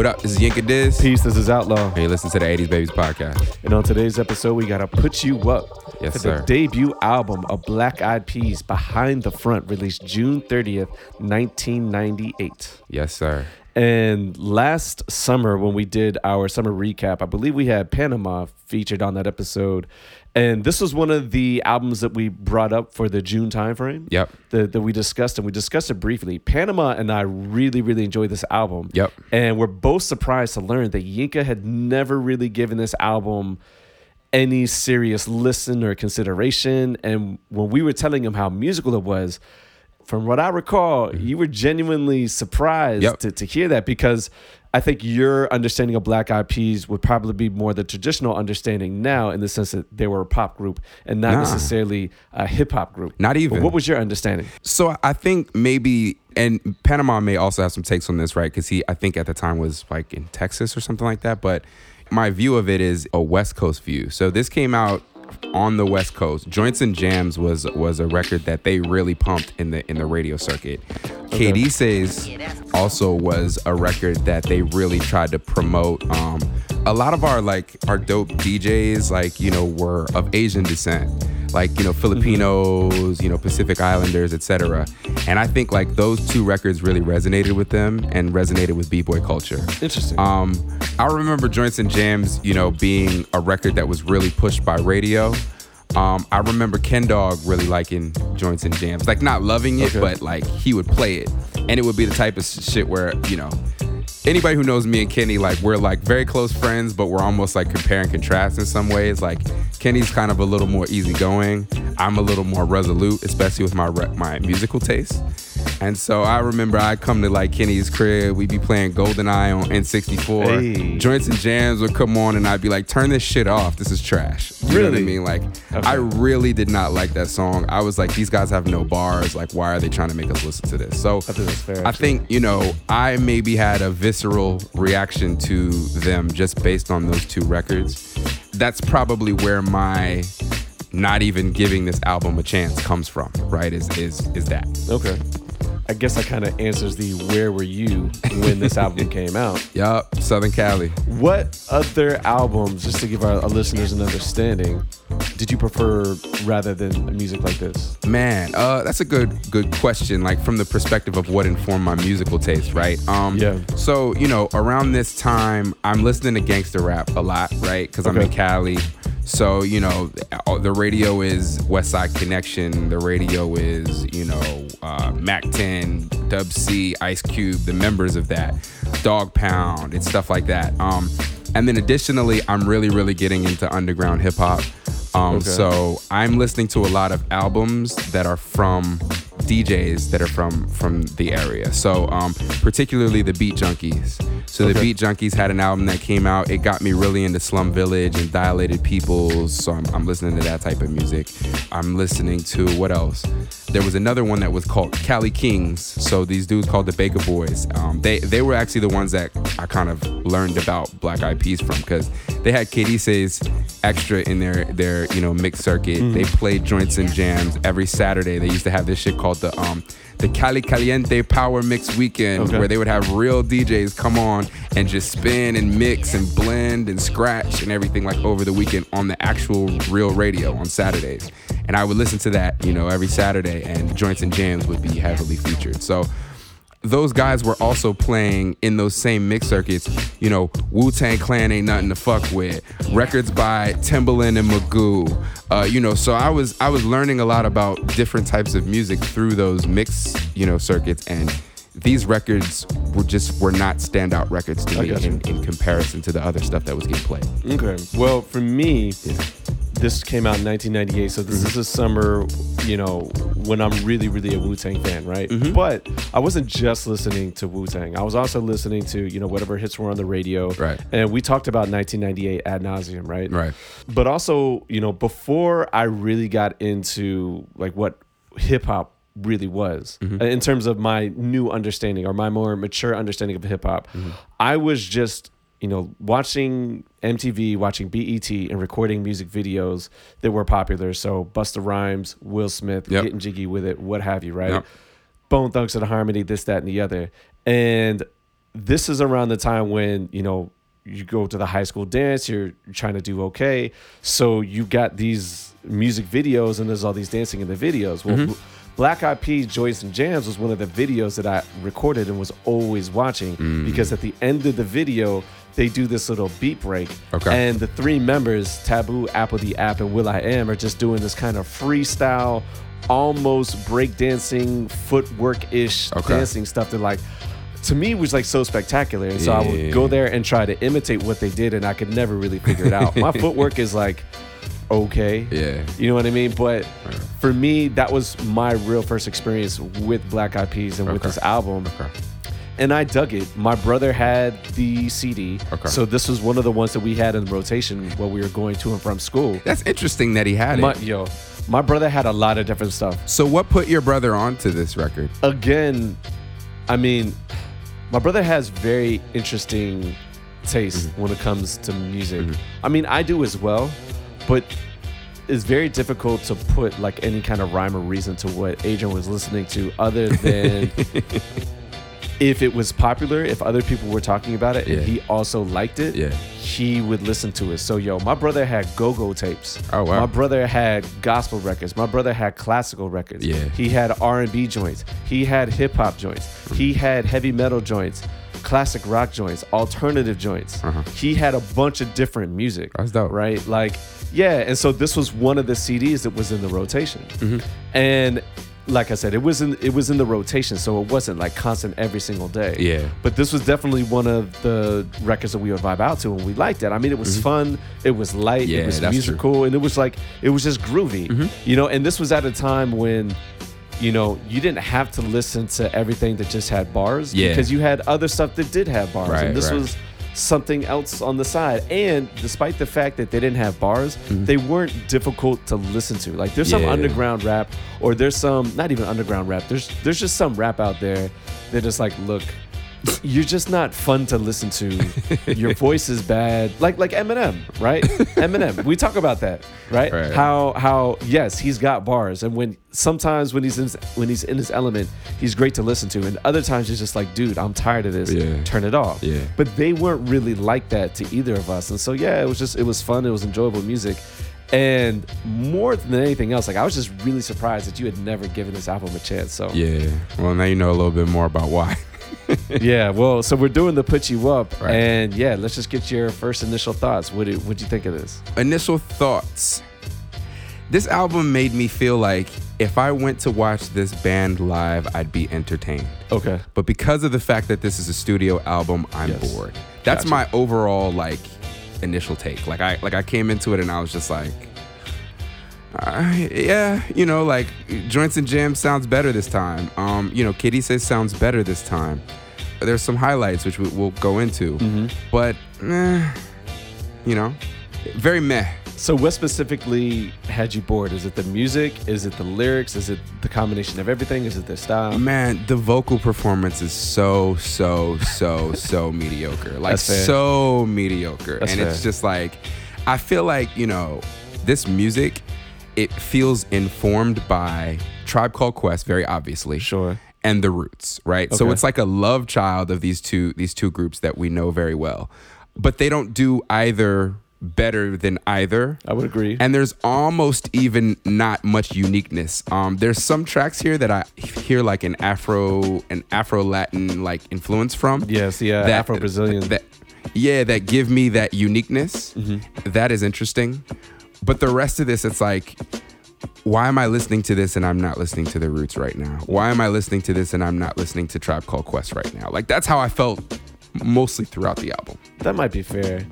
What up? This is Yinka Diz. Peace, this is Outlaw. Hey, listen to the 80s Babies podcast. And on today's episode, we got to put you up Yes, for sir. the debut album of Black Eyed Peas, Behind the Front, released June 30th, 1998. Yes, sir. And last summer, when we did our summer recap, I believe we had Panama featured on that episode. And this was one of the albums that we brought up for the June timeframe. Yep. That, that we discussed, and we discussed it briefly. Panama and I really, really enjoyed this album. Yep. And we're both surprised to learn that Yinka had never really given this album any serious listen or consideration. And when we were telling him how musical it was, from what I recall, mm-hmm. you were genuinely surprised Yep. to, to hear that because I think your understanding of Black Eyed Peas would probably be more the traditional understanding now in the sense that they were a pop group and not Nah. necessarily a hip hop group. Not But even. what was your understanding? So I think maybe, and Panama may also have some takes on this, right? Because he, I think at the time was like in Texas or something like that. But my view of it is a West Coast view. So this came out on the West Coast. Joints and Jams was was a record that they really pumped in the in the radio circuit. Que Dices also was a record that they really tried to promote. Um, a lot of our like our dope DJs, like you know, were of Asian descent like you know Filipinos, you know Pacific Islanders, etc. And I think like those two records really resonated with them and resonated with b-boy culture. Interesting. Um, I remember Joints and Jams, you know, being a record that was really pushed by radio. Um, I remember Ken Dog really liking Joints and Jams, like not loving it, Okay. but like he would play it, and it would be the type of shit where you know anybody who knows me and Kenny, like we're like very close friends, but we're almost like compare and contrast in some ways. Like Kenny's kind of a little more easygoing. I'm a little more resolute, especially with my my musical taste. And so I remember I come to like Kenny's crib, we'd be playing GoldenEye on N64. Hey. Joints and jams would come on, and I'd be like, "Turn this shit off. This is trash." You know what I Really? mean? Like, Okay. I really did not like that song. I was like, "These guys have no bars. Like, why are they trying to make us listen to this?" So I think fair, I think you know, I maybe had a visceral reaction to them just based on those two records. That's probably where my not even giving this album a chance comes from, right? Is is is that? okay. I guess that kind of answers the where were you when this album came out. Yup, Southern Cali. What other albums, just to give our, our listeners an understanding, did you prefer rather than music like this? Man, uh, that's a good good question. Like from the perspective of what informed my musical taste, right? Um, Yeah. So you know, around this time, I'm listening to gangster rap a lot, right? Because I'm in Cali. So you know, the radio is West Side Connection. The radio is you know uh, Mack 10, Dub C, Ice Cube, the members of that, Dogg Pound, and stuff like that. Um, and then additionally, I'm really really getting into underground hip hop. Um, Okay. So I'm listening to a lot of albums that are from DJs that are from from the area. So um, particularly the Beat Junkies. So the Beat Junkies had an album that came out. It got me really into Slum Village and Dilated Peoples. So I'm, I'm listening to that type of music. I'm listening to what else? There was another one that was called Cali Kings. So these dudes called the Baka Boyz. Um, they they were actually the ones that I kind of learned about Black Eyed Peas from because they had Que Dices extra in their their you know mix circuit. They played joints and jams every Saturday. They used to have this shit called the um the Cali Caliente Power Mix Weekend Okay. where they would have real DJs come on and just spin and mix and blend and scratch and everything like over the weekend on the actual real radio on Saturdays. And I would listen to that, you know, every Saturday and joints and jams would be heavily featured. So those guys were also playing in those same mix circuits. You know, Wu Tang Clan ain't nothing to fuck with. Records by Timbaland and Magoo. Uh, you know, so I was I was learning a lot about different types of music through those mix, you know, circuits and these records were just were not standout records to me in, in comparison to the other stuff that was getting played. Okay. Well, for me, this came out in 1998, so this is a summer, you know, when I'm really, really a Wu Tang fan, right? Mm-hmm. But I wasn't just listening to Wu Tang. I was also listening to, you know, whatever hits were on the radio. Right. And we talked about 1998 ad nauseum, right? Right. But also, you know, before I really got into like what hip hop really was Mm-hmm. in terms of my new understanding or my more mature understanding of hip hop, Mm-hmm. I was just you know watching MTV, watching BET, and recording music videos that were popular. So Busta Rhymes, Will Smith, Yep. getting jiggy with it, what have you, right? Yep. Bone Thugs and Harmony, this, that, and the other, and this is around the time when you know you go to the high school dance you're trying to do okay so you got these music videos and there's all these dancing in the videos well Mm-hmm. black eyed peas joints and jams was one of the videos that i recorded and was always watching Mm. because at the end of the video they do this little beat break. Okay. and the three members taboo apl.de.ap and will i am are just doing this kind of freestyle almost breakdancing footwork-ish Okay. dancing stuff that like to me was like so spectacular. And so i would go there and try to imitate what they did and i could never really figure it out. My footwork is like okay. Yeah. you know what i mean? But for me that was my real first experience with black eyed peas and with this album. Okay. And I dug it. My brother had the CD, Okay. so this was one of the ones that we had in rotation while we were going to and from school. That's interesting that he had it. My, yo, my brother had a lot of different stuff. so what put your brother onto this record? Again, I mean, my brother has very interesting taste Mm-hmm. when it comes to music. I mean, I do as well, but it's very difficult to put like any kind of rhyme or reason to what Adrian was listening to other than if it was popular, if other people were talking about it Yeah. and he also liked it, Yeah. he would listen to it. So yo, my brother had go-go tapes. Oh, wow. My brother had gospel records. My brother had classical records. Yeah. He had R&B joints. He had hip hop joints. He had heavy metal joints, classic rock joints, alternative joints. Uh-huh. He had a bunch of different music. That's dope. Right? Like yeah, and so this was one of the CDs that was in the rotation. Mm-hmm. And like I said, it was in it was in the rotation, so it wasn't like constant every single day. Yeah. But this was definitely one of the records that we would vibe out to, and we liked it. I mean, it was fun, it was light, Mm-hmm. Yeah, it was that's true. musical, and it was like it was just groovy, Mm-hmm. you know. And this was at a time when, you know, you didn't have to listen to everything that just had bars, Yeah. because you had other stuff that did have bars, Right, and this right. was something else on the side. And despite the fact that they didn't have bars, they weren't difficult to listen to. Like there's some Mm-hmm. Yeah. underground rap, or there's some not even underground rap. There's there's just some rap out there that is like, look, you're just not fun to listen to. Your voice is bad. Like like Eminem, right? Eminem. We talk about that, right? Right. How how yes, he's got bars, and when sometimes when he's in when he's in his element, he's great to listen to, and other times he's just like, dude, I'm tired of this. Yeah. Turn it off. Yeah. But they weren't really like that to either of us, and so yeah, it was just it was fun. It was enjoyable music. And more than anything else, like I was just really surprised that you had never given this album a chance. So Yeah. Well, now you know a little bit more about why. yeah, well, so we're doing the put you up, Right. and yeah, let's just get your first initial thoughts. What did what you think of this? Initial thoughts. This album made me feel like if I went to watch this band live, I'd be entertained. Okay, But because of the fact that this is a studio album, I'm Yes. bored. That's Gotcha. my overall like initial take. Like I like I came into it and I was just like, uh, yeah, you know, like joints and jams sounds better this time. Um, you know, Que Dices sounds better this time. There's some highlights which we, we'll go into, Mm-hmm. but eh, you know, very meh. so what specifically had you bored? Is it the music? Is it the lyrics? Is it the combination of everything? Is it their style? Man, the vocal performance is so, so, so, so mediocre. Like fair. so mediocre. That's and it's just like I feel like, you know, this music, it feels informed by Tribe Called Quest, very obviously. Sure. And the roots, right? So it's like a love child of these two these two groups that we know very well. But they don't do either better than either. I would agree. And there's almost even not much uniqueness. Um, there's some tracks here that I hear like an Afro, an Afro Latin like influence from. yes, yeah, That- Afro Brazilian. That, yeah, that give me that uniqueness. Mm-hmm. That is interesting. But the rest of this, it's like, why am I listening to this and I'm not listening to the Roots right now? Why am I listening to this and I'm not listening to Tribe Called Quest right now? Like that's how I felt mostly throughout the album. That might be fair.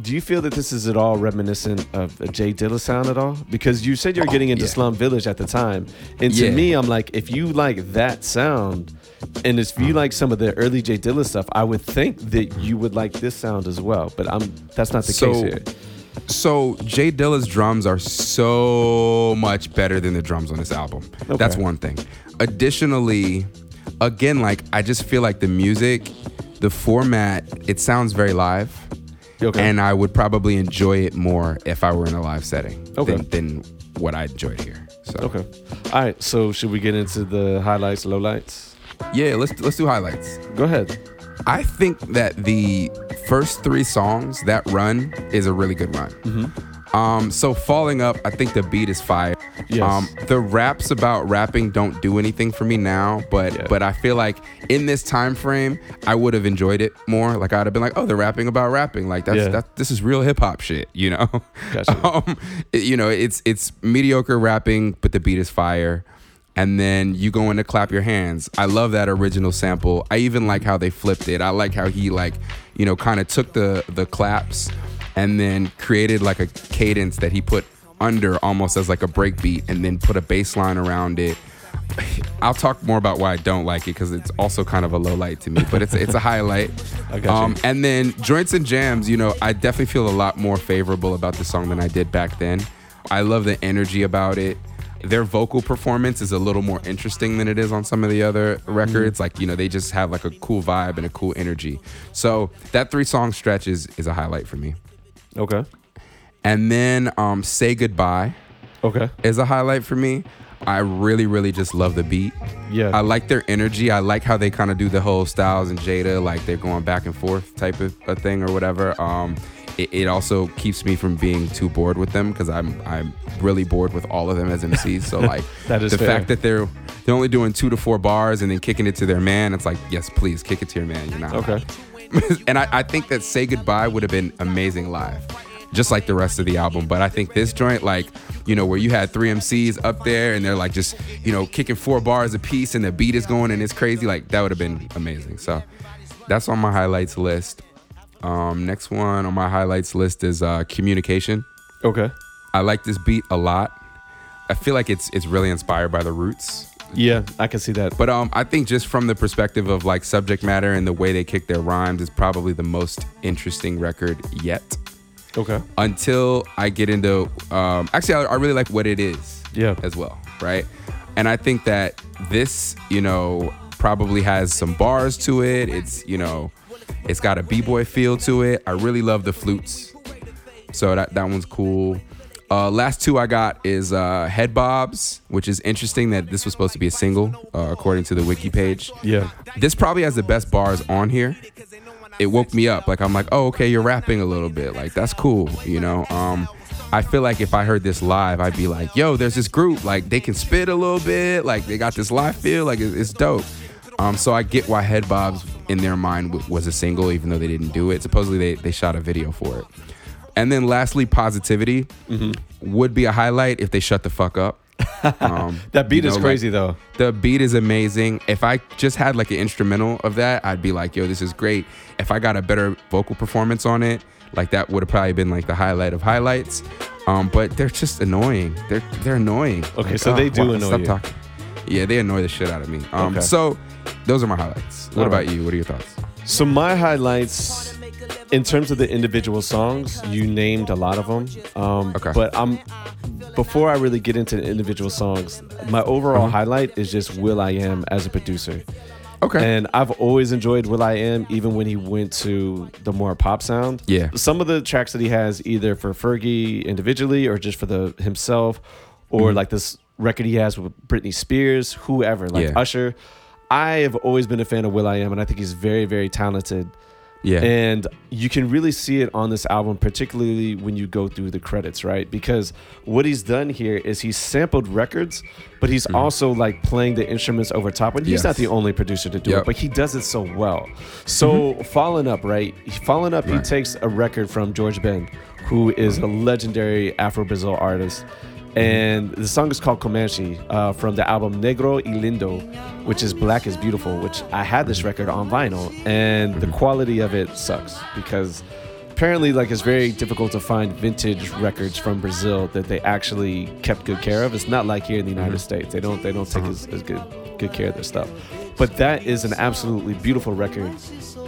Do you feel that this is at all reminiscent of a Jay Dilla sound at all? Because you said you're oh, getting into Oh, yeah. Slum Village at the time, and to Yeah. me, I'm like, if you like that sound, and if you uh-huh. like some of the early Jay Dilla stuff, I would think that you would like this sound as well. But I'm that's not the So- case here. So Jay Dilla's drums are so much better than the drums on this album. Okay. That's one thing. Additionally, again, like I just feel like the music, the format, it sounds very live. Okay. And I would probably enjoy it more if I were in a live setting Okay. than, than what I enjoyed here. So Okay. All right. So should we get into the highlights, lowlights? yeah, let's let's do highlights. Go ahead. I think that the first three songs, that run is a really good run. Mm-hmm. Um, so falling up, I think the beat is fire. Yes. Um, the raps about rapping don't do anything for me now, but Yeah. but I feel like in this time frame, I would have enjoyed it more. Like I'd have been like, oh, they're rapping about rapping. Like that's Yeah. that. This is real hip hop shit, you know. Gotcha. um, you know, it's it's mediocre rapping, but the beat is fire. And then you go in to clap your hands. I love that original sample. I even like how they flipped it. I like how he like, you know, kind of took the the claps and then created like a cadence that he put under almost as like a break beat and then put a bass line around it. I'll talk more about why I don't like it because it's also kind of a low light to me, but it's it's a highlight. I got you. Um, and then joints and jams, you know, I definitely feel a lot more favorable about the song than I did back then. I love the energy about it. Their vocal performance is a little more interesting than it is on some of the other records. Like, you know, they just have like a cool vibe and a cool energy. So that three song stretch is, is a highlight for me. Okay. And then um, Say Goodbye Okay. is a highlight for me. I really, really just love the beat. Yeah. I like their energy. I like how they kind of do the whole Styles and Jada, like they're going back and forth type of a thing or whatever. Um, it, it also keeps me from being too bored with them because I'm I'm really bored with all of them as MCs. So like That is the fair. fact that they're they're only doing two to four bars and then kicking it to their man. It's like yes, please kick it to your man. You're not Okay. and I, I think that Say Goodbye would have been amazing live, just like the rest of the album. But I think this joint, like, you know, where you had three MCs up there and they're like just, you know, kicking four bars a piece and the beat is going and it's crazy, like, that would have been amazing. So that's on my highlights list. Um, next one on my highlights list is uh, Communication. Okay. I like this beat a lot. I feel like it's it's really inspired by the roots. Yeah, I can see that. But um, I think just from the perspective of like subject matter and the way they kick their rhymes is probably the most interesting record yet. Okay. Until I get into, um, actually, I, I really like what it is. Yeah. As well, right? And I think that this, you know, probably has some bars to it. It's, you know, it's got a b-boy feel to it. I really love the flutes, so that that one's cool. Uh, last two I got is uh, Head Bobs, which is interesting that this was supposed to be a single, uh, according to the wiki page. Yeah. This probably has the best bars on here. It woke me up. Like I'm like, oh, okay, you're rapping a little bit. Like that's cool, you know. Um, I feel like if I heard this live, I'd be like, yo, there's this group. Like they can spit a little bit. Like they got this live feel. Like it's dope. Um, so I get why Head Bobs in their mind w- was a single, even though they didn't do it. Supposedly they they shot a video for it. And then lastly, Positivity would be a highlight if they shut the fuck up. Um, That beat you is know, like- crazy though. the beat is amazing. If I just had like an instrumental of that, I'd be like, yo, this is great. If I got a better vocal performance on it, like that would have probably been like the highlight of highlights. Um, but they're just annoying. They're they're annoying. Okay, Like, so they do annoy stop you. talking. Yeah, they annoy the shit out of me. Um, Okay. so those are my highlights. What All about right. you? What are your thoughts? So my highlights, in terms of the individual songs, you named a lot of them. Um, Okay. But I'm before I really get into the individual songs, my overall Uh-huh. highlight is just Will I Am as a producer. Okay. And I've always enjoyed Will I Am, even when he went to the more pop sound. Yeah. Some of the tracks that he has, either for Fergie individually or just for the himself, or Mm-hmm. like this record he has with Britney Spears, whoever, like Yeah. Usher. I have always been a fan of Will I Am, and I think he's very, very talented. yeah. And you can really see it on this album, particularly when you go through the credits, right? Because what he's done here is he's sampled records, but he's also like playing the instruments over top. And he's Mm-hmm. Yes. not the only producer to do Yep. it, but he does it so well. So Fallen Up, right? Fallen Up, he takes a record from George Ben, who is a legendary Afro Brazil artist. And the song is called Comanche uh, from the album Negro é Lindo, which is Black is Beautiful, which I had this record on vinyl. And the mm-hmm. quality of it sucks because apparently like it's very difficult to find vintage records from Brazil that they actually kept good care of. It's not like here in the United mm-hmm. States. They don't they don't take uh-huh. as, as good good care of their stuff. But that is an absolutely beautiful record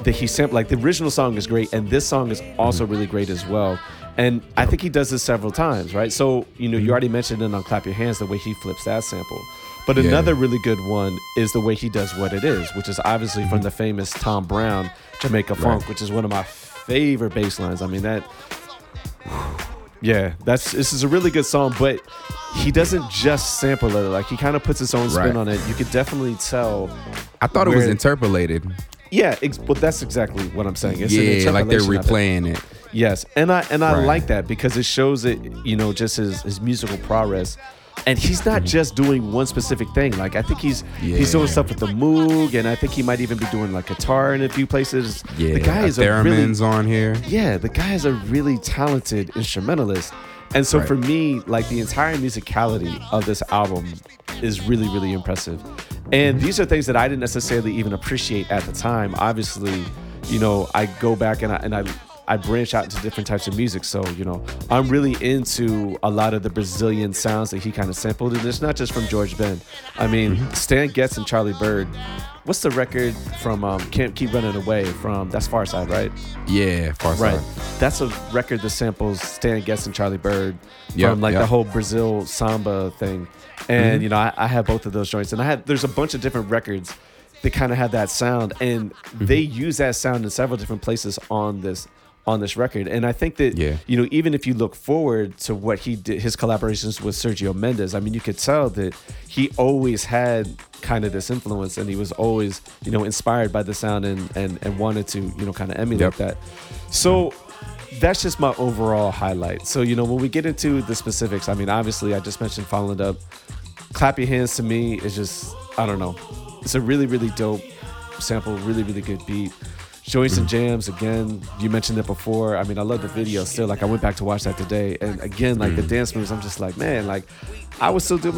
that he sampled. Like the original song is great, and this song is also mm-hmm. really great as well. And I think he does this several times, right? So, you know, you mm-hmm. already mentioned it on Clap Your Hands, the way he flips that sample. But Yeah. another really good one is the way he does What It Is, which is obviously from mm-hmm. the famous Tom Browne Jamaica Funk, which is one of my favorite bass lines. I mean, that, yeah, that's, this is a really good song, but he doesn't just sample it. Like, he kind of puts his own spin Right. on it. You could definitely tell. I thought it was interpolated. Yeah, ex- well, that's exactly what I'm saying. It's an yeah, like they're of it. replaying it. Yes, and I and I Right. like that because it shows it, you know, just his his musical progress. And he's Mm-hmm. not just doing one specific thing. Like I think he's he's doing stuff with the Moog, and I think he might even be doing like guitar in a few places. Yeah, the guy a is a really on here. yeah, the guy is a really talented instrumentalist. And so Right. for me, like the entire musicality of this album is really, really impressive. And these are things that I didn't necessarily even appreciate at the time. Obviously, you know, I go back and I and I I branch out into different types of music. So, you know, I'm really into a lot of the Brazilian sounds that he kind of sampled. And it's not just from George Ben. I mean, mm-hmm. Stan Getz and Charlie Byrd. What's the record from um, Can't Keep Running Away from that's Pharcyde, right? Yeah, Pharcyde. Right. That's a record that samples Stan Getz and Charlie Byrd Yep, from like yep. the whole Brazil samba thing. And mm-hmm. you know, I, I have both of those joints, and I had there's a bunch of different records that kind of have that sound, and mm-hmm. they use that sound in several different places on this on this record. And I think that Yeah. you know, even if you look forward to what he did, his collaborations with Sergio Mendes, I mean, you could tell that he always had kind of this influence, and he was always you know inspired by the sound and and and wanted to you know kind of emulate Yep. that. So that's just my overall highlight. So, you know, when we get into the specifics, I mean, obviously, I just mentioned Following Up. Clap Your Hands to me is just, I don't know. It's a really, really dope sample, really, really good beat. Joints and jams, again, you mentioned it before. I mean, I love the video still. Like, I went back to watch that today. And again, like the mm. dance moves, I'm just like, man, like, I would still do,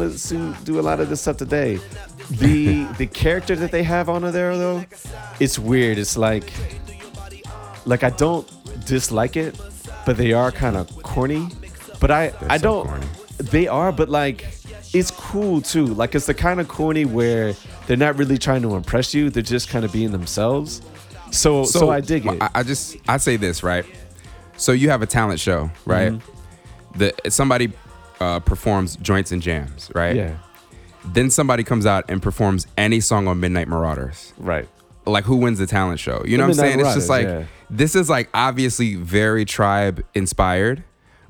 do a lot of this stuff today. The the character that they have on there, though, it's weird. It's like, like I don't dislike it, but they are kind of corny. But I I so don't. corny. They are, but like it's cool too. Like it's the kind of corny where they're not really trying to impress you. They're just kind of being themselves. So so, I dig it. I, I just I say this right. So you have a talent show, right? Mm-hmm. The somebody uh, performs joints and jams, right? yeah. Then somebody comes out and performs any song on Midnight Marauders. Right. Like who wins the talent show? You The know what I'm saying? It's just like yeah. this is like obviously very tribe inspired,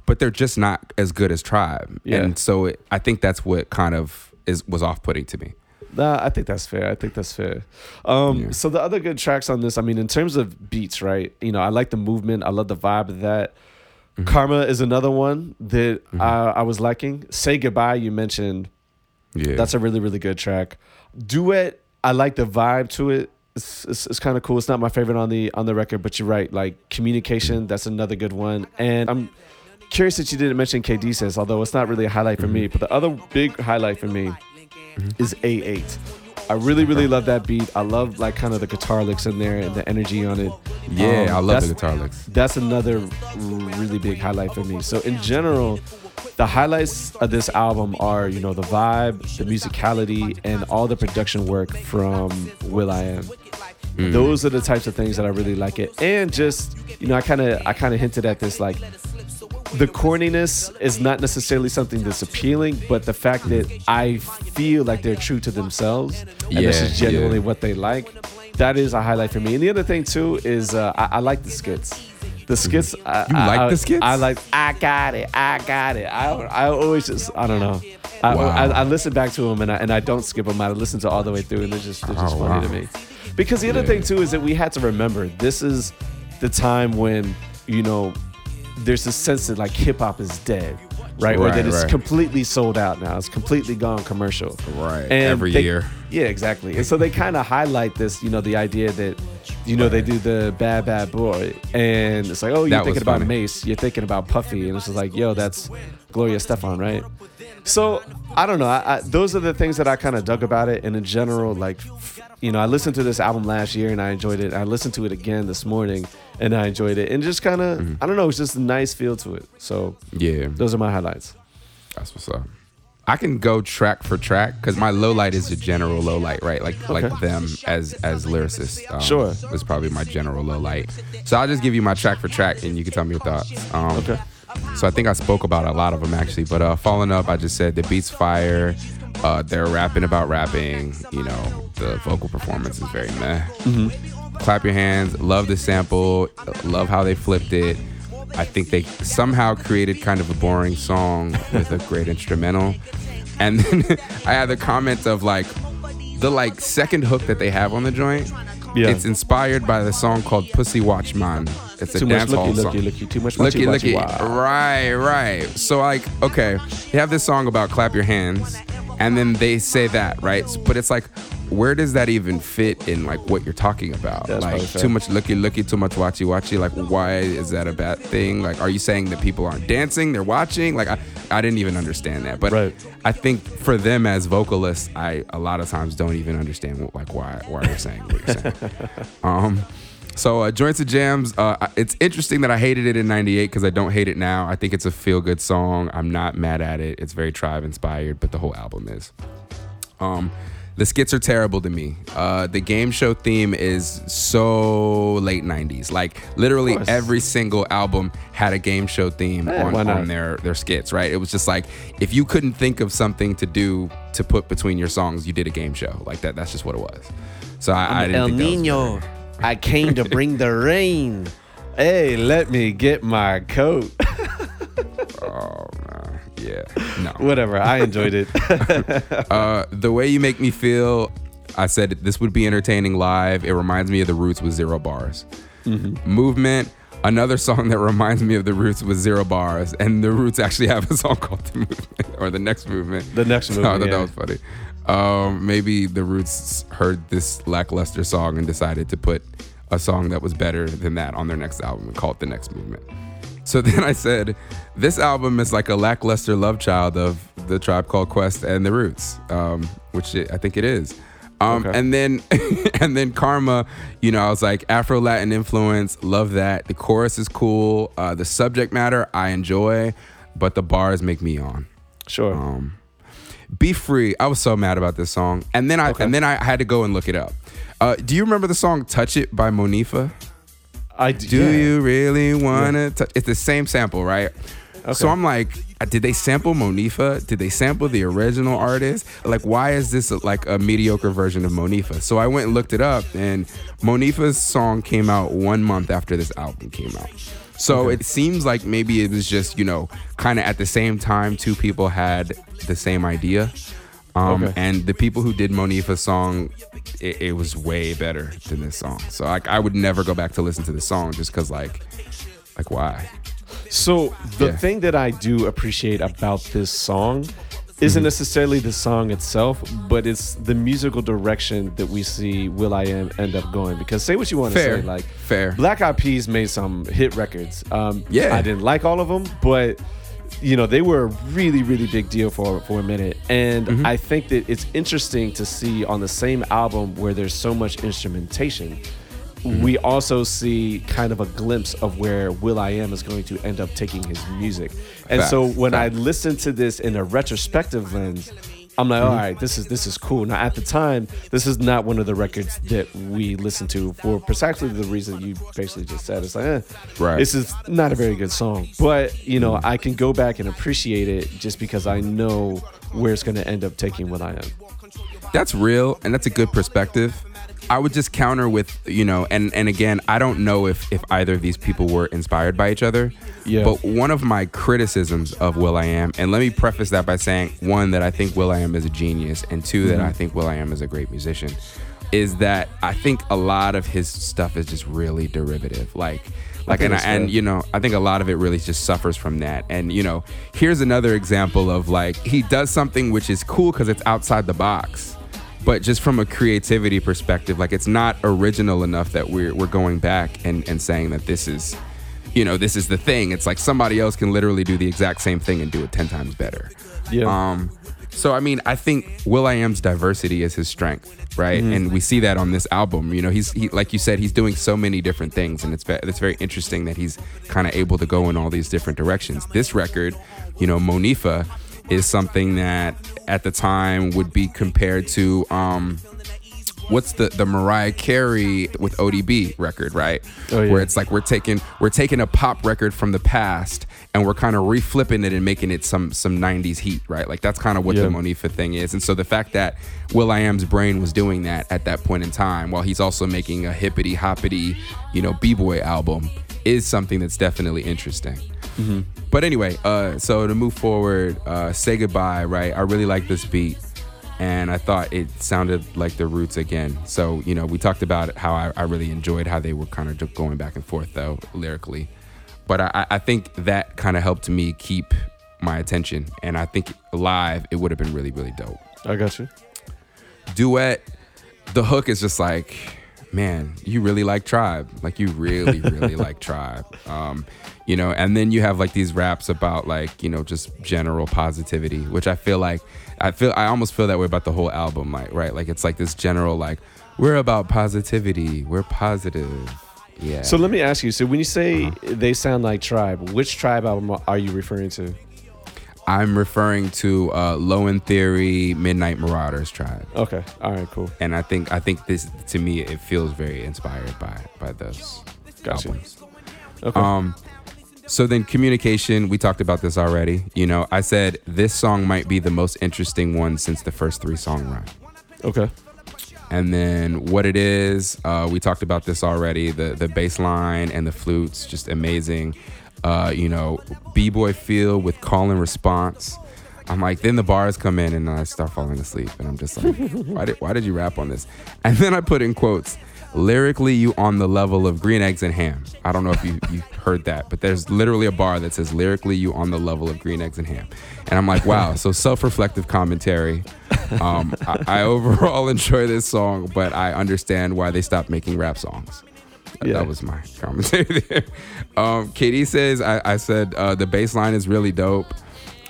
but they're just not as good as tribe. Yeah. And so it, I think that's what kind of is was off putting to me. Nah, I think that's fair. I think that's fair. Um, Yeah. So the other good tracks on this, I mean, in terms of beats, right? You know, I like the movement. I love the vibe of that. Mm-hmm. Karma is another one that I, I was liking. Say goodbye. You mentioned Yeah. that's a really really good track. Duet. I like the vibe to it. It's, it's, it's kind of cool. It's not my favorite on the on the record, but you're right. Like communication, that's another good one. And I'm curious that you didn't mention Que Dices, although it's not really a highlight for me. But the other big highlight for me is A8. I really, really love that beat. I love like kind of the guitar licks in there and the energy on it. yeah, Um, I love the guitar licks. That's another really big highlight for me. So in general, the highlights of this album are, you know, the vibe, the musicality, and all the production work from Will I Am. Those are the types of things that I really like it. And just, you know, I kind of I kind of hinted at this like the corniness is not necessarily something that's appealing, but the fact that I feel like they're true to themselves and this is genuinely yeah. what they like, that is a highlight for me. And the other thing too is uh, I, I like the skits. The skits. I, You I- like I- the skits? I like. I got it. I got it. I, I always just. I don't know. I, Wow. I, I listen back to them and I, and I don't skip them. I listen to all the way through and they're just they're just Oh, funny wow. to me. Because the other Yeah. thing too is that we had to remember this is the time when you know there's a sense that like hip hop is dead, right? or Right, that it's right. completely sold out now. It's completely gone commercial. Right. Every they- year. Yeah, exactly. And so they kind of highlight this, you know, the idea that, you know, they do the bad bad boy, and it's like, oh, you're That thinking about funny. Mase, you're thinking about Puffy, and it's just like, yo, that's Gloria Estefan, right? So I don't know. I, I, those are the things that I kind of dug about it, and in general, like, you know, I listened to this album last year and I enjoyed it. I listened to it again this morning and I enjoyed it, and just kind of, Mm-hmm. I don't know, it's just a nice feel to it. So Yeah. those are my highlights. That's what's up. I can go track for track because my low light is a general low light, right? Like Okay. like them as as lyricists. Um, Sure. It's probably my general low light. So I'll just give you my track for track, and you can tell me your thoughts. Um, Okay. So I think I spoke about a lot of them actually, but uh, following up, I just said the beats fire. Uh, they're rapping about rapping. You know, the vocal performance is very meh. Clap your hands. Love the sample. Love how they flipped it. I think they somehow created kind of a boring song with a great instrumental. And then I had the comment of like the like second hook that they have on the joint Yeah. It's inspired by the song called Pussy Watch Man. It's a Too much dance hall looky, song. looky, looky. Too much Looky, looky. wow. Right, right. So like, okay, you have this song about clap your hands, and then they say that, right? But it's like, where does that even fit in like what you're talking about? That's like too much looky, looky, too much watchy, watchy. Like, why is that a bad thing? Like, are you saying that people aren't dancing, they're watching? Like, I, I didn't even understand that. But Right. I think for them as vocalists, I a lot of times don't even understand what, like why why you're saying what you're saying. um, so uh, joints and jams. Uh, it's interesting that I hated it in '98 because I don't hate it now. I think it's a feel good song. I'm not mad at it. It's very tribe inspired, but the whole album is. Um, the skits are terrible to me. Uh, the game show theme is so late '90s. Like literally every single album had a game show theme Eh, on, on their their skits. Right? It was just like if you couldn't think of something to do to put between your songs, you did a game show. Like that. That's just what it was. So I, I didn't El think that was Nino, I came to bring the rain. Hey, let me get my coat. Oh man, yeah, no. Whatever, I enjoyed it. Uh, the way you make me feel, I said this would be entertaining live. It reminds me of the Roots with zero bars. Movement, another song that reminds me of the Roots with zero bars, and the Roots actually have a song called the Movement or the Next Movement. The Next So I Movement, thought yeah. that was funny. Um, maybe the Roots heard this lackluster song and decided to put a song that was better than that on their next album and call it the Next Movement. So then I said, this album is like a lackluster love child of the Tribe Called Quest and the Roots, um, which it, I think it is. Um, Okay. And then, and then Karma, you know, I was like Afro Latin influence, love that. The chorus is cool. Uh, the subject matter I enjoy, but the bars make me yawn. Sure. Um, Be Free. I was so mad about this song, and then I Okay. and then I had to go and look it up. Uh, do you remember the song "Touch It" by Monifah? I Do yeah. you really wanna touch? It's the same sample, right? Okay. So I'm like, uh, did they sample Monifah? Did they sample the original artist? Like, why is this like a mediocre version of Monifah? So I went and looked it up, and Monifah's song came out one month after this album came out. So it seems like maybe it was just, you know, kind of at the same time, two people had the same idea. Um, Okay. And the people who did Monifah's song, it, it was way better than this song. So like, I would never go back to listen to this song just because, like, like why? So the Yeah. thing that I do appreciate about this song isn't Mm-hmm. necessarily the song itself, but it's the musical direction that we see Will I Am end up going. Because say what you want to Fair. say, like Fair. Black Eyed Peas made some hit records. Um, Yeah. I didn't like all of them, but you know they were a really really big deal for for a minute. And Mm-hmm. I think that it's interesting to see on the same album where there's so much instrumentation. Mm-hmm. We also see kind of a glimpse of where Will I Am is going to end up taking his music. And so Facts, when I listen to this in a retrospective lens, I'm Mm-hmm. like, all right, this is this is cool. Now at the time, this is not one of the records that we listened to for precisely the reason you basically just said. It's like, eh, Right. this is not a very good song. But you know, I can go back and appreciate it just because I know where it's gonna end up taking what I am. That's real, and that's a good perspective. I would just counter with, you know, and and again, I don't know if if either of these people were inspired by each other. Yeah. But one of my criticisms of Will I Am, and let me preface that by saying, one that I think Will I Am is a genius, and 2 Mm-hmm. that I think Will I Am is a great musician, is that I think a lot of his stuff is just really derivative, like. Like and, I, and you know I think a lot of it really just suffers from that and you know here's another example of like he does something which is cool because it's outside the box but just from a creativity perspective like it's not original enough that we're, we're going back and, and saying that this is you know this is the thing. It's like somebody else can literally do the exact same thing and do it 10 times better. Yeah. um so i mean i think will i am's diversity is his strength right? Mm-hmm. and we see that on this album. You know he's he, like you said he's doing so many different things and it's it's very interesting that he's kind of able to go in all these different directions. This record you know monifah is something that at the time would be compared to um what's the the Mariah Carey with ODB record, right? Oh, yeah. Where it's like we're taking we're taking a pop record from the past and we're kind of reflipping it and making it some some 90s heat, right? Like that's kind of what the Monifah thing is. And so the fact that Will I Am's brain was doing that at that point in time while he's also making a hippity hoppity, you know, b-boy album is something that's definitely interesting. But anyway, uh, so to move forward, uh, say goodbye, right? I really like this beat. and I thought it sounded like the Roots again. So you know, we talked about how I, I really enjoyed how they were kind of going back and forth though lyrically, but I, I think that kind of helped me keep my attention, and I think live it would have been really really dope. I got you. Duet, the hook is just like, man, you really like Tribe, like you really really like Tribe. Um, you know, and then you have like these raps about like you know just general positivity, which I feel like I feel I almost feel that way about the whole album, like right, like it's like this general like we're about positivity, we're positive. Yeah. So let me ask you. So when you say Uh-huh. they sound like Tribe, which Tribe album are you referring to? I'm referring to uh, Low End Theory, Midnight Marauders Tribe, Okay. All right. Cool. and I think I think this to me it feels very inspired by by those Gotcha. albums. Okay. Um, so then communication, we talked about this already. You know, I said this song might be the most interesting one since the first three song run. okay. And then what it is, uh, we talked about this already. The the bass line and the flutes, just amazing. Uh, you know, b boy feel with call and response. I'm like, then the bars come in and I start falling asleep, and I'm just like, why did why did you rap on this? And then I put in quotes, lyrically, you on the level of green eggs and ham. I don't know if you you heard that, but there's literally a bar that says lyrically, you on the level of green eggs and ham, and I'm like, wow. So self-reflective commentary. Um, I, I overall enjoy this song, but I understand why they stopped making rap songs. That- Yeah. That was my commentary there. Um, Que Dices, I, I said uh, the bass line is really dope.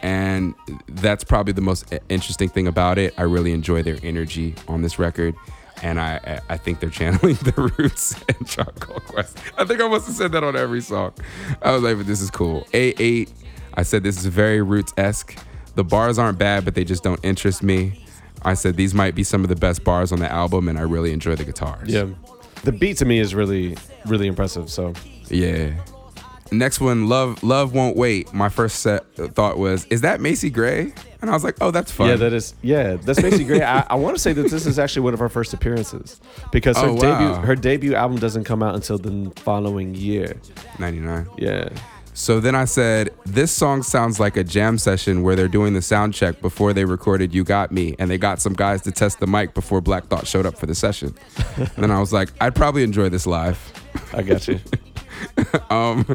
And that's probably the most interesting thing about it. I really enjoy their energy on this record. And I, I think they're channeling the roots and Chocolate Quest. I think I must have said that on every song. I was like, but this is cool. A8, I said this is very roots esque. The bars aren't bad, but they just don't interest me. I said these might be some of the best bars on the album, and I really enjoy the guitars. Yeah. The beat to me is really, really impressive. So Yeah. Next one, love, love won't wait. My first set uh, thought was, is that Macy Gray? And I was like, oh, that's fun. yeah, that is yeah, that's basically Gray. I, I want to say that this is actually one of her first appearances because her Oh, debut her debut album doesn't come out until the following year. 99. Yeah. So then I said, this song sounds like a jam session where they're doing the sound check before they recorded You Got Me, and they got some guys to test the mic before Black Thought showed up for the session. and then I was like, I'd probably enjoy this live. I got you. Um,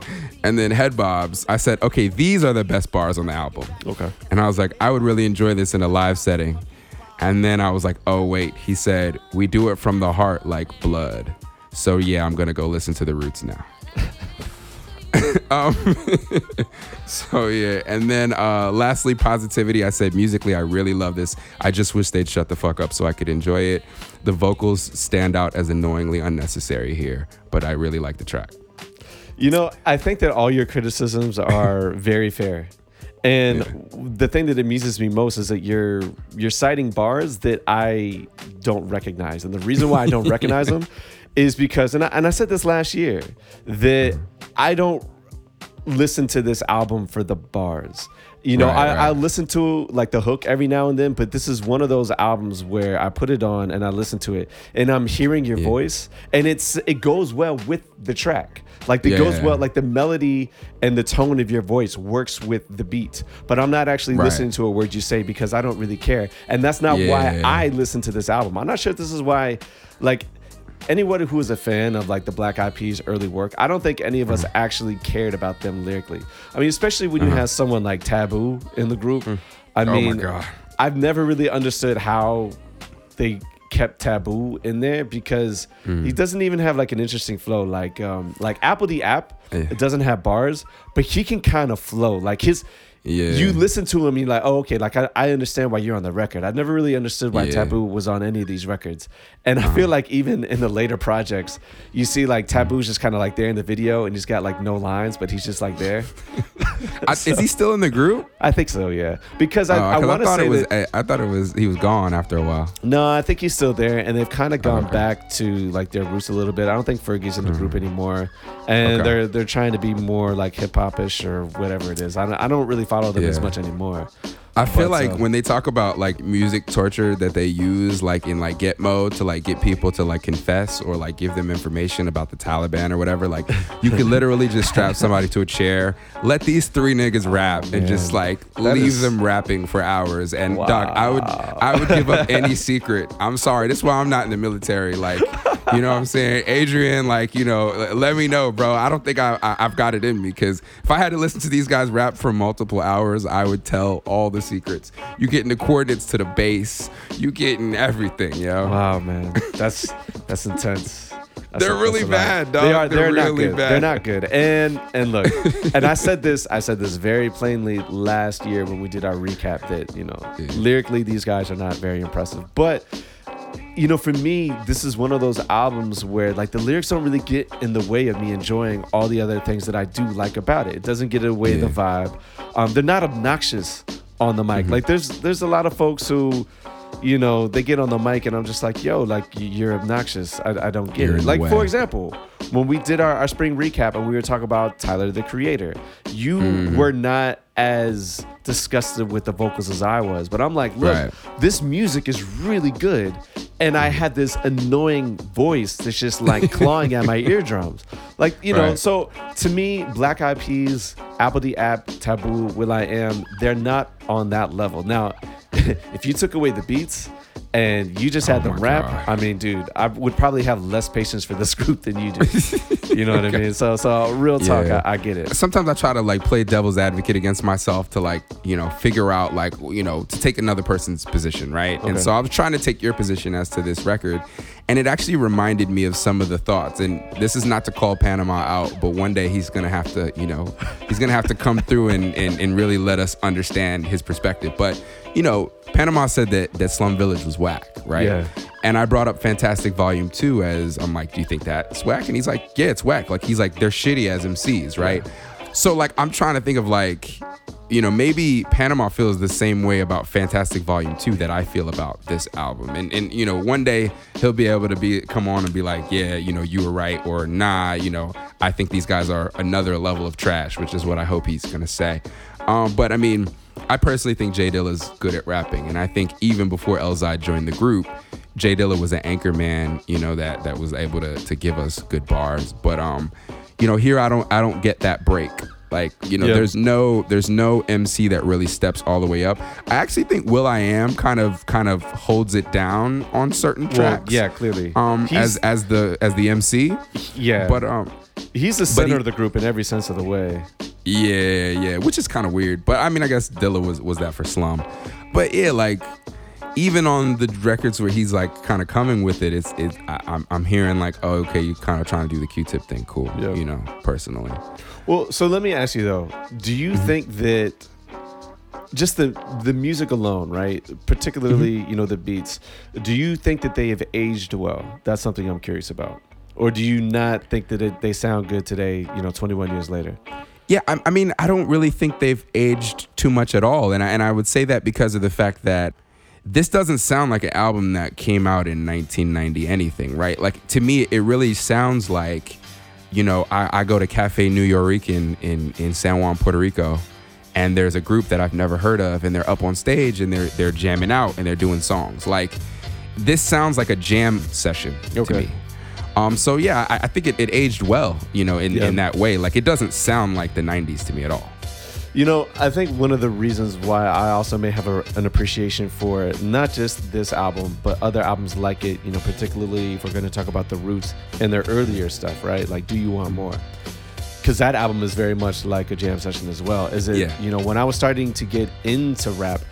and then Head Bobs, I said, okay, these are the best bars on the album. Okay. And I was like, I would really enjoy this in a live setting. And then I was like, oh, wait. He said, we do it from the heart like blood. So yeah, I'm going to go listen to the roots now. um, so yeah. And then uh, lastly, positivity. I said, musically, I really love this. I just wish they'd shut the fuck up so I could enjoy it. The vocals stand out as annoyingly unnecessary here, but I really like the track. You know, I think that all your criticisms are very fair. And the thing that amuses me most is that you're you're citing bars that I don't recognize. And the reason why I don't recognize them is because and I, and I said this last year that I don't listen to this album for the bars. You know, Right, I, right. I listen to like the hook every now and then, but this is one of those albums where I put it on and I listen to it and I'm hearing your voice and it's it goes well with the track. Like it goes well, like the melody and the tone of your voice works with the beat. But I'm not actually Right. listening to a word you say because I don't really care. And that's not why I listen to this album. I'm not sure if this is why like anybody who is a fan of like the Black Eyed Peas early work, I don't think any of Mm-hmm. us actually cared about them lyrically. I mean, especially when you have someone like Taboo in the group. I. Mm. Oh my mean, God. I've never really understood how they kept Taboo in there because Mm. he doesn't even have like an interesting flow. Like um like apl.de.ap, Yeah. it doesn't have bars, but he can kind of flow. Like his Yeah. you listen to him, you're like, oh, okay, like I, I understand why you're on the record. I never really understood why Yeah. Uh-huh. Taboo was on any of these records. And I feel like even in the later projects, you see like Taboo's just kind of like there in the video and he's got like no lines, but he's just like there. I, is he still in the group? I think so, yeah. Because I, Oh, I want to thought say it was. that, I, I thought it was. He was gone after a while. no, I think he's still there, and they've kind of gone okay. back to like their roots a little bit. I don't think Fergie's in the group anymore, and Mm-hmm. Okay. they're they're trying to be more like hip hop ish or whatever it is. I don't, I don't really follow them as much anymore. I feel But, like um, when they talk about like music torture that they use like in like Gitmo to like get people to like confess or like give them information about the Taliban or whatever, like you could literally just strap somebody to a chair, let these three niggas rap and just like That leave is- them rapping for hours. And dog, I would I would give up any secret. I'm sorry, that's why I'm not in the military. Like, you know what I'm saying? Adrian, like, you know, let me know, bro. I don't think I, I I've got it in me because if I had to listen to these guys rap for multiple hours, I would tell all the secrets. You getting the coordinates to the base, you getting everything, yo. Wow, man, that's that's intense. That's They're really a lot. bad, dog. They are. They're They're, really not good. bad. They're not good. And and look, and I said this. I said this very plainly last year when we did our recap that you know Yeah. lyrically these guys are not very impressive, but. You know, for me, this is one of those albums where like the lyrics don't really get in the way of me enjoying all the other things that I do like about it. It doesn't get in the way the vibe. Um, they're not obnoxious on the mic. Mm-hmm. Like there's there's a lot of folks who, you know, they get on the mic and I'm just like, yo, like you're obnoxious. I, I don't get You're it. Like way. for example, when we did our, our spring recap and we were talking about Tyler the Creator, you Mm-hmm. were not as disgusted with the vocals as I was. But I'm like, look, Right. this music is really good. And I had this annoying voice that's just like clawing at my eardrums. Like, you know, Right. so to me, Black Eyed Peas, apl.de.ap, Taboo, will.i.am, they're not on that level. Now, if you took away the beats and you just had Oh them rap, God. I mean, dude, I would probably have less patience for this group than you do. you know what I mean? So, so real talk, Yeah. I, I get it. sometimes I try to like play devil's advocate against myself to like, you know, figure out like, you know, to take another person's position, right? And so I was trying to take your position as to this record. And it actually reminded me of some of the thoughts. And this is not to call Panama out, but one day he's gonna have to, you know, he's gonna have to come through and, and, and really let us understand his perspective. But, you know, Panama said that that Slum Village was whack, right? Yeah. And I brought up Fantastic Volume 2 as I'm like, do you think that's whack? And he's like, yeah, it's whack. Like he's like, they're shitty as MCs, right? So like I'm trying to think of like, you know, maybe Panama feels the same way about Fantastic Volume 2 that I feel about this album. And and you know, one day he'll be able to be come on and be like, yeah, you know, you were right or nah, you know, I think these guys are another level of trash, which is what I hope he's going to say. Um but I mean, I personally think J Dilla's good at rapping and I think even before Elzhi joined the group, J Dilla was an anchor man, you know, that that was able to to give us good bars. But um, you know, here I don't I don't get that break. Like, you know, Yeah. there's no there's no MC that really steps all the way up. I actually think will.i.am kind of kind of holds it down on certain Well, tracks. yeah, clearly. Um He's- as as the as the MC. yeah. But um he's the center he- of the group in every sense of the way. Yeah, yeah, which is kind of weird. But I mean, I guess Dilla was was that for Slum. But yeah, like even on the records where he's like kind of coming with it, it's it. I, I'm I'm hearing like, oh, okay, you kind of trying to do the Q-tip thing, cool. Yeah. You know, personally. Well, so let me ask you though, do you think that just the the music alone, right? Particularly, Mm-hmm. you know, the beats, do you think that they have aged well? That's something I'm curious about. Or do you not think that it, they sound good today, you know, 21 years later? Yeah, I, I mean, I don't really think they've aged too much at all, and I, and I would say that because of the fact that this doesn't sound like an album that came out in 1990 anything, right? Like to me, it really sounds like, you know, I, I go to Cafe New York in, in in San Juan, Puerto Rico, and there's a group that I've never heard of, and they're up on stage and they're they're jamming out and they're doing songs. Like this sounds like a jam session to me. Um, so yeah, I, I think it, it aged well, you know, in, Yeah. in that way. Like it doesn't sound like the '90s to me at all. You know, I think one of the reasons why I also may have a, an appreciation for not just this album, but other albums like it, you know, particularly if we're going to talk about the Roots and their earlier stuff, right? Like, Do You Want More? Because that album is very much like a jam session as well. Is it, Yeah. you know, when I was starting to get into rap,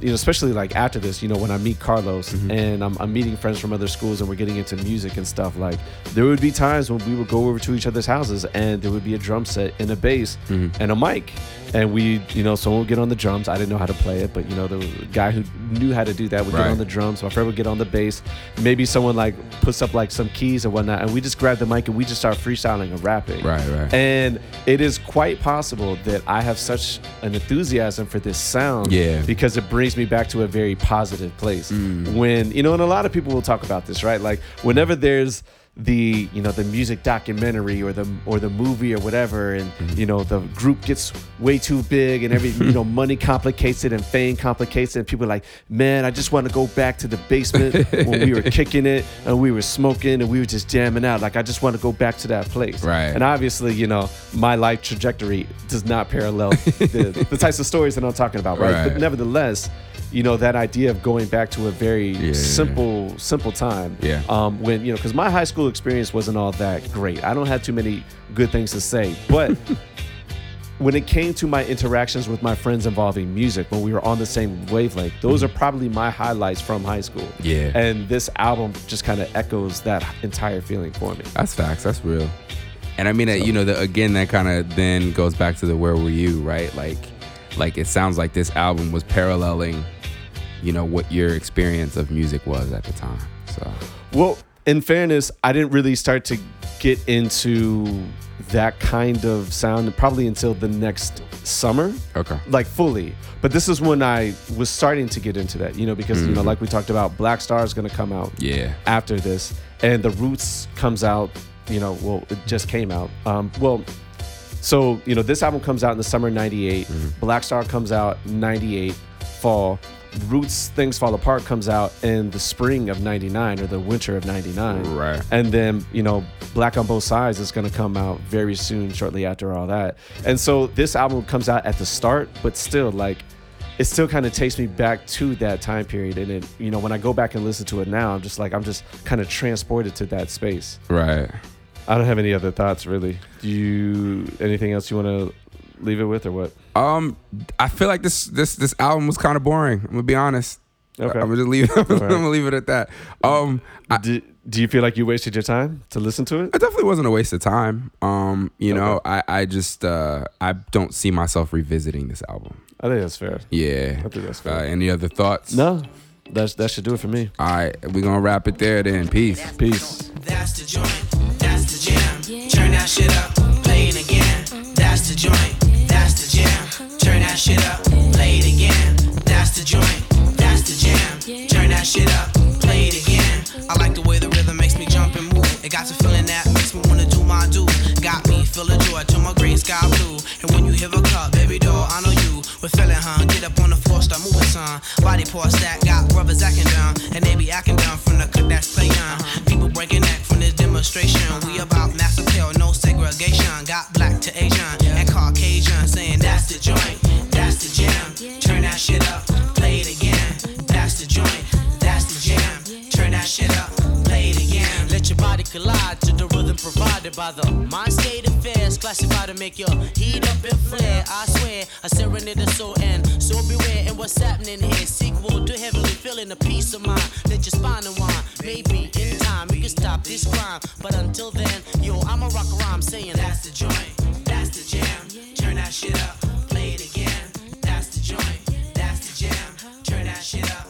you know, especially like after this, you know, when I meet Carlos mm-hmm. and I'm, I'm meeting friends from other schools and we're getting into music and stuff, like there would be times when we would go over to each other's houses and there would be a drum set and a bass mm-hmm. and a mic. And we, you know, someone would get on the drums. I didn't know how to play it, but you know, the guy who knew how to do that would get on the drums. My friend would get on the bass. Maybe someone like puts up like some keys and whatnot, and we just grab the mic and we just start freestyling and rapping. Right, right. And it is quite possible that I have such an enthusiasm for this sound Yeah. because it brings me back to a very positive place. Mm. When, you know, and a lot of people will talk about this, right? Like, whenever there's the you know the music documentary or the or the movie or whatever and mm-hmm. you know the group gets way too big and every you know money complicates it and fame complicates it and people are like man i just want to go back to the basement when we were kicking it and we were smoking and we were just jamming out like i just want to go back to that place Right. and obviously you know my life trajectory does not parallel the, the types of stories that i'm talking about right, Right. but nevertheless you know that idea of going back to a very Yeah. simple simple time Yeah. um, when you know because my high school experience wasn't all that great i don't have too many good things to say but when it came to my interactions with my friends involving music when we were on the same wavelength those are probably my highlights from high school Mm-hmm. Yeah. and this album just kind of echoes that entire feeling for me That's facts. That's real. And I mean, that you know, the, again, that kind of then goes back to the where were you, right? Like, like it sounds like this album was paralleling, you know, what your experience of music was at the time. So, Well, in fairness, I didn't really start to get into that kind of sound probably until the next summer, okay. like fully. But this is when I was starting to get into that, you know, because you know, like we talked about, Black Star is going to come out Yeah. after this, and the Roots comes out. You know, well, it just came out. Um, well, so you know, this album comes out in the summer '98. Black Star comes out '98 fall. Roots Things Fall Apart comes out in the spring of '99 or the winter of '99. Right. And then, you know, Black on Both Sides is going to come out very soon, shortly after all that. And so this album comes out at the start, but still, like, it still kind of takes me back to that time period. And it, you know, when I go back and listen to it now, I'm just like, I'm just kind of transported to that space. Right. I don't have any other thoughts really. Do you, anything else you want to leave it with or what? Um, I feel like this this this album was kind of boring. I'm gonna be honest. Okay. I'm gonna just leave. I'm right. gonna leave it at that. Um, I, do, do you feel like you wasted your time to listen to it? it definitely wasn't a waste of time. Um, you know, I I just uh I don't see myself revisiting this album. I think that's fair. Yeah. I think that's Uh, fair. any other thoughts? no, that's, that should do it for me. All right, we're gonna wrap it there then. Peace. Peace. That's the joint, that's the jam. Turn that shit up, play it again. That's the joint, that shit up, play it again. That's the joint, that's the jam. Turn that shit up, play it again. I like the way the rhythm makes me jump and move. It got the feeling that makes me wanna do my do. Got me feeling joy to my green sky blue. And when you hear a cup, baby doll, I know you. We're feeling, huh? Get up on the floor, start moving, son. Body pour stack, got brothers acting down. And they be acting down from the cook that's playing. People breaking neck from this demonstration. We about shit up, play it again. That's the joint, that's the jam. Turn that shit up, play it again. Let your body collide to the rhythm provided by the mind state affairs. Classified to make your heat up and flare. I swear, a serenade the soul and so beware. And what's happening here? Sequel to heavenly feeling a peace of mind. Let your spine unwind. Maybe in time we can stop this crime. But until then, yo, I'ma rock a rhyme saying That's the joint, that's the jam. Turn that shit up, shit up.